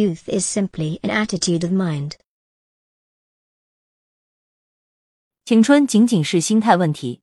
Youth is simply an attitude of mind. 青春仅仅是心态问题。